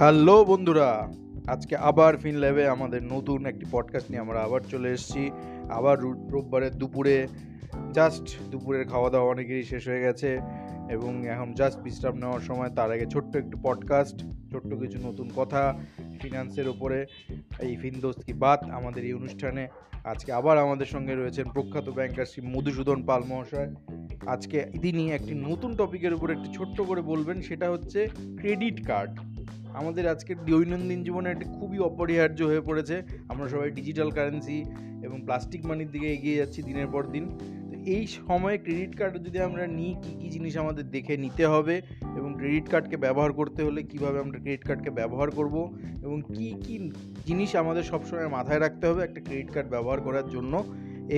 Hello বন্ধুরা, আজকে আবার ফিন ল্যাবে আমাদের নতুন একটি পডকাস্ট নিয়ে আমরা আবার চলে এসেছি। আবার রোববারের দুপুরে জাস্ট দুপুরের খাওয়া দাওয়া অনেকেরই শেষ হয়ে গেছে এবং এখন জাস্ট বিশ্রাম নেওয়ার সময়। তার আগে ছোট্ট একটু পডকাস্ট ছোট্ট কিছু নতুন কথা ফিনান্সের ওপরে এই ফিনদোস্ত কি বাত আমাদের এই অনুষ্ঠানে। আজকে আবার আমাদের সঙ্গে রয়েছেন প্রখ্যাত ব্যাংকার শ্রী মধুসূদন পাল মহাশয়। আজকে তিনি একটি নতুন টপিকের উপর একটি ছোট্ট করে বলবেন, সেটা হচ্ছে ক্রেডিট কার্ড আমাদের আজকের দৈনন্দিন জীবনে একটি খুবই অপরিহার্য হয়ে পড়েছে। আমরা সবাই ডিজিটাল কারেন্সি এবং প্লাস্টিক মানির দিকে এগিয়ে যাচ্ছি দিনের পর দিন। তো এই সময়ে ক্রেডিট কার্ড যদি আমরা নিই, কী কী জিনিস আমাদের দেখে নিতে হবে এবং ক্রেডিট কার্ডকে ব্যবহার করতে হলে কীভাবে আমরা ক্রেডিট কার্ডকে ব্যবহার করব এবং কি কি জিনিস আমাদের সবসময় মাথায় রাখতে হবে একটা ক্রেডিট কার্ড ব্যবহার করার জন্য।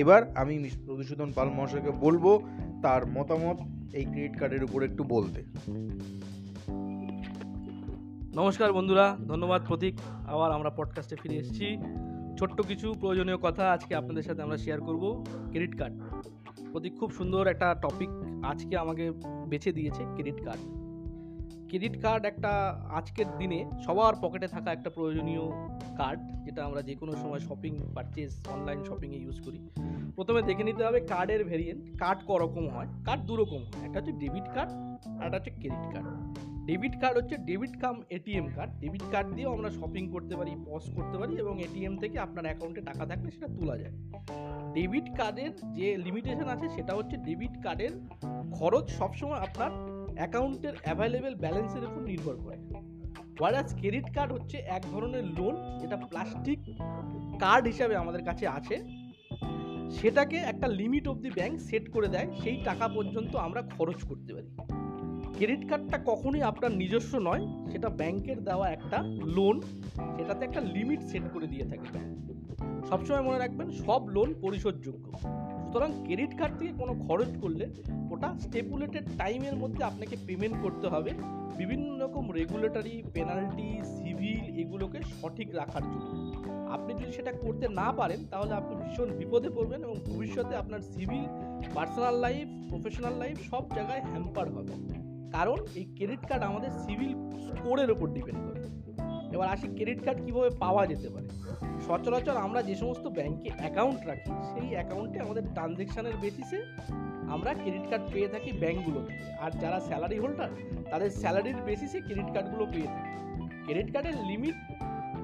এবার আমি মধুসূদন পাল মহাশয়কে বলব, তার মতামত এই ক্রেডিট কার্ডের উপর একটু বলতে। নমস্কার বন্ধুরা, ধন্যবাদ প্রতীক। আবার আমরা পডকাস্টে ফিরে এসেছি। ছোট্ট কিছু প্রয়োজনীয় কথা আজকে আপনাদের সাথে আমরা শেয়ার করব ক্রেডিট কার্ড প্রতীক, খুব সুন্দর একটা টপিক আজকে আমাকে বেছে দিয়েছে ক্রেডিট কার্ড ক্রেডিট কার্ড একটা আজকের দিনে সবার পকেটে থাকা একটা প্রয়োজনীয় কার্ড যেটা আমরা যে কোনো সময় শপিং পারচেস অনলাইন শপিংয়ে ইউজ করি। প্রথমে দেখে নিতে হবে কার্ডের ভেরিয়েন্ট কার্ড করকম হয় কার্ড দুরকম হয়। একটা হচ্ছে ডেবিট কার্ড আর একটা হচ্ছে ক্রেডিট কার্ড ডেবিট কার্ড হচ্ছে debit cum ATM card debit card দিয়েও আমরা শপিং করতে পারি পজ করতে পারি এবং এটিএম থেকে আপনার অ্যাকাউন্টে টাকা থাকলে সেটা তোলা যায়। ডেবিট কার্ডের যে লিমিটেশন আছে সেটা হচ্ছে ডেবিট কার্ডের খরচ সবসময় আপনার অ্যাকাউন্টের অ্যাভেলেবেল ব্যালেন্সের উপর নির্ভর করে। ওয়ারাস ক্রেডিট কার্ড হচ্ছে এক ধরনের লোন যেটা প্লাস্টিক কার্ড হিসাবে আমাদের কাছে আছে। সেটাকে একটা limit of the bank set করে দেয়, সেই টাকা পর্যন্ত আমরা খরচ করতে পারি। ক্রেডিট কার্ডটা কখনোই আপনার নিজস্ব নয়, সেটা ব্যাংকের দেওয়া একটা লোন সেটাতে একটা লিমিট সেট করে দিয়ে থাকে সবসময় মনে রাখবেন, সব লোন পরিশোধযোগ্য। সুতরাং ক্রেডিট কার্ড থেকে কোনো খরচ করলে ওটা স্টেপুলেটেড টাইমের মধ্যে আপনাকে পেমেন্ট করতে হবে। বিভিন্ন রকম রেগুলেটরি পেনাল্টি সিভিল এগুলোকে সঠিক রাখার জন্য। আপনি যদি সেটা করতে না পারেন, তাহলে আপনি ভীষণ বিপদে পড়বেন এবং ভবিষ্যতে আপনার civil personal life professional life সব জায়গায় হ্যাম্পার হবে। কারণ এই ক্রেডিট কার্ড আমাদের সিভিল স্কোরের উপর ডিপেন্ড করে। এবার আসি ক্রেডিট কার্ড কীভাবে পাওয়া যেতে পারে? সচরাচর আমরা যে সমস্ত ব্যাংকে অ্যাকাউন্ট রাখি, সেই অ্যাকাউন্টে আমাদের ট্রানজেকশানের বেসিসে আমরা ক্রেডিট কার্ড পেয়ে থাকি ব্যাংকগুলো থেকে। আর যারা স্যালারি হোল্ডার তাদের স্যালারির বেসিসে ক্রেডিট কার্ডগুলো পেয়ে থাকে। ক্রেডিট কার্ডের লিমিট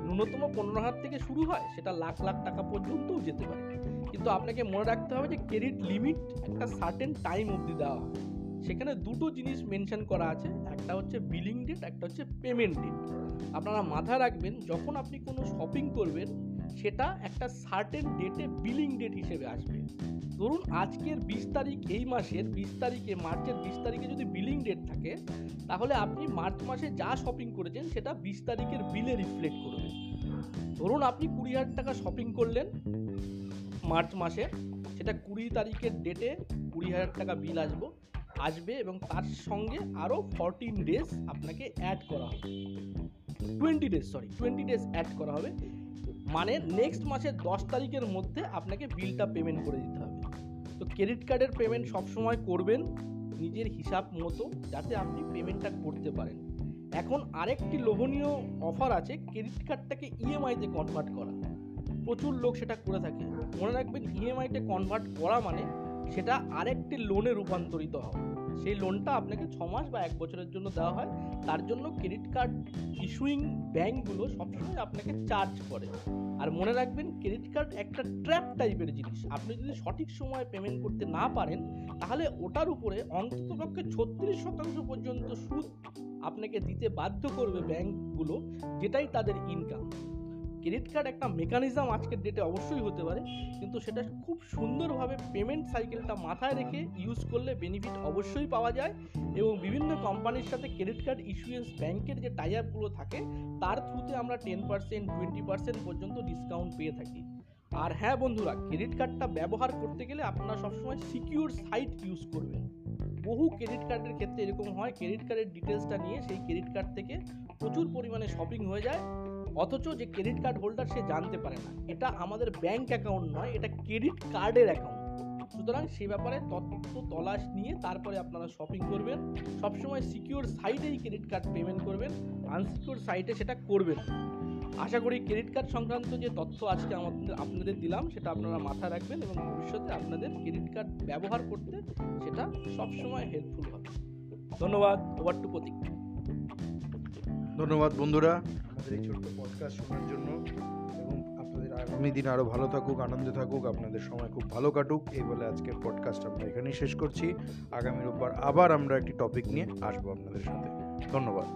ন্যূনতম পনেরো হাজার থেকে শুরু হয়, সেটা লাখ লাখ টাকা পর্যন্তও যেতে পারে। কিন্তু আপনাকে মনে রাখতে হবে যে ক্রেডিট লিমিট একটা সার্টেন টাইম অবধি দেওয়া হয়। সেখানে দুটো জিনিস মেনশন করা আছে, একটা হচ্ছে বিলিং ডেট একটা হচ্ছে পেমেন্ট ডেট আপনারা মাথায় রাখবেন, যখন আপনি কোনো শপিং করবেন, সেটা একটা সার্টেন ডেটে বিলিং ডেট হিসেবে আসবে। ধরুন আজকের বিশ তারিখ এই মাসের, বিশ তারিখে, মার্চের বিশ তারিখে যদি বিলিং ডেট থাকে, তাহলে আপনি মার্চ মাসে যা শপিং করেছেন, সেটা বিশ তারিখের বিলে রিফ্লেক্ট করবে। ধরুন আপনি কুড়ি হাজার টাকা শপিং করলেন মার্চ মাসে, সেটা কুড়ি তারিখের ডেটে কুড়ি হাজার টাকা বিল আসব। আসবে এবং তার সঙ্গে আরও ফরটিন ডেজ আপনাকে অ্যাড করা হবে। Twenty days sorry twenty days add করা হবে। মানে নেক্সট মাসের দশ তারিখের মধ্যে আপনাকে বিলটা পেমেন্ট করে দিতে হবে। তো ক্রেডিট কার্ডের পেমেন্ট সবসময় করবেন নিজের হিসাব মতো, যাতে আপনি পেমেন্টটা করতে পারেন। এখন আরেকটি লোভনীয় অফার আছে ক্রেডিট কার্ডটাকে ইএমআইতে কনভার্ট করা। প্রচুর লোক সেটা করে থাকে। মনে রাখবেন ইএমআইতে কনভার্ট করা মানে সেটা আরেকটি লোনে রূপান্তরিত হওয়া সেই লোনটা আপনাকে ছ মাস বা এক বছরের জন্য দেওয়া হয়। তার জন্য ক্রেডিট কার্ড ইস্যুইং ব্যাঙ্কগুলো সবসময় আপনাকে চার্জ করে। আর মনে রাখবেন ক্রেডিট কার্ড একটা ট্র্যাপ টাইপের জিনিস। আপনি যদি সঠিক সময়ে পেমেন্ট করতে না পারেন, তাহলে ওটার উপরে অন্ততপক্ষে ছত্রিশ শতাংশ পর্যন্ত সুদ আপনাকে দিতে বাধ্য করবে ব্যাঙ্কগুলো যেটাই তাদের ইনকাম ক্রেডিট কার্ড একটা মেকানিজম আজকের ডেটে অবশ্যই হতে পারে, কিন্তু সেটা খুব সুন্দরভাবে পেমেন্ট সাইকেলটা মাথায় রেখে ইউজ করলে বেনিফিট অবশ্যই পাওয়া যায় এবং বিভিন্ন কোম্পানির সাথে ক্রেডিট কার্ড ইস্যুয়েন্স ব্যাংকের যে টাই আপগুলো থাকে, তার থ্রুতে আমরা টেন পার্সেন্ট টোয়েন্টি পার্সেন্ট পর্যন্ত ডিসকাউন্ট পেয়ে থাকি। আর হ্যাঁ বন্ধুরা ক্রেডিট কার্ডটা ব্যবহার করতে গেলে আপনারা সবসময় সিকিউর সাইট ইউজ করবেন। বহু ক্রেডিট কার্ডের ক্ষেত্রে এরকম হয় ক্রেডিট কার্ডের ডিটেলসটা নিয়ে সেই ক্রেডিট কার্ড থেকে প্রচুর পরিমাণে শপিং হয়ে যায়। অথচ যে ক্রেডিট কার্ড হোল্ডার সে জানতে পারে না। এটা আমাদের ব্যাংক অ্যাকাউন্ট নয়, এটা ক্রেডিট কার্ডের অ্যাকাউন্ট সুতরাং সে ব্যাপারে তথ্য তলাশ নিয়ে তারপরে আপনারা শপিং করবেন। সবসময় সিকিউর সাইটেই ক্রেডিট কার্ড পেমেন্ট করবেন আনসিকিউর সাইটে সেটা করবেন। আশা করি ক্রেডিট কার্ড সংক্রান্ত যে তথ্য আজকে আমাদের আপনাদের দিলাম, সেটা আপনারা মাথায় রাখবেন এবং ভবিষ্যতে আপনাদের ক্রেডিট কার্ড ব্যবহার করতে সেটা সবসময় হেল্পফুল হবে। ধন্যবাদ ওভার টু প্রতীক। ধন্যবাদ বন্ধুরা। আমাদের এই ছোট্ট পডকাস্ট শোনার জন্য এবং আপনাদের আগামী দিন আরও ভালো থাকুক, আনন্দে থাকুক, আপনাদের সময় খুব ভালো কাটুক, এই বলে আজকের পডকাস্ট আমরা এখানেই শেষ করছি। আগামী রোববার আবার আমরা একটি টপিক নিয়ে আসব আপনাদের সাথে। ধন্যবাদ।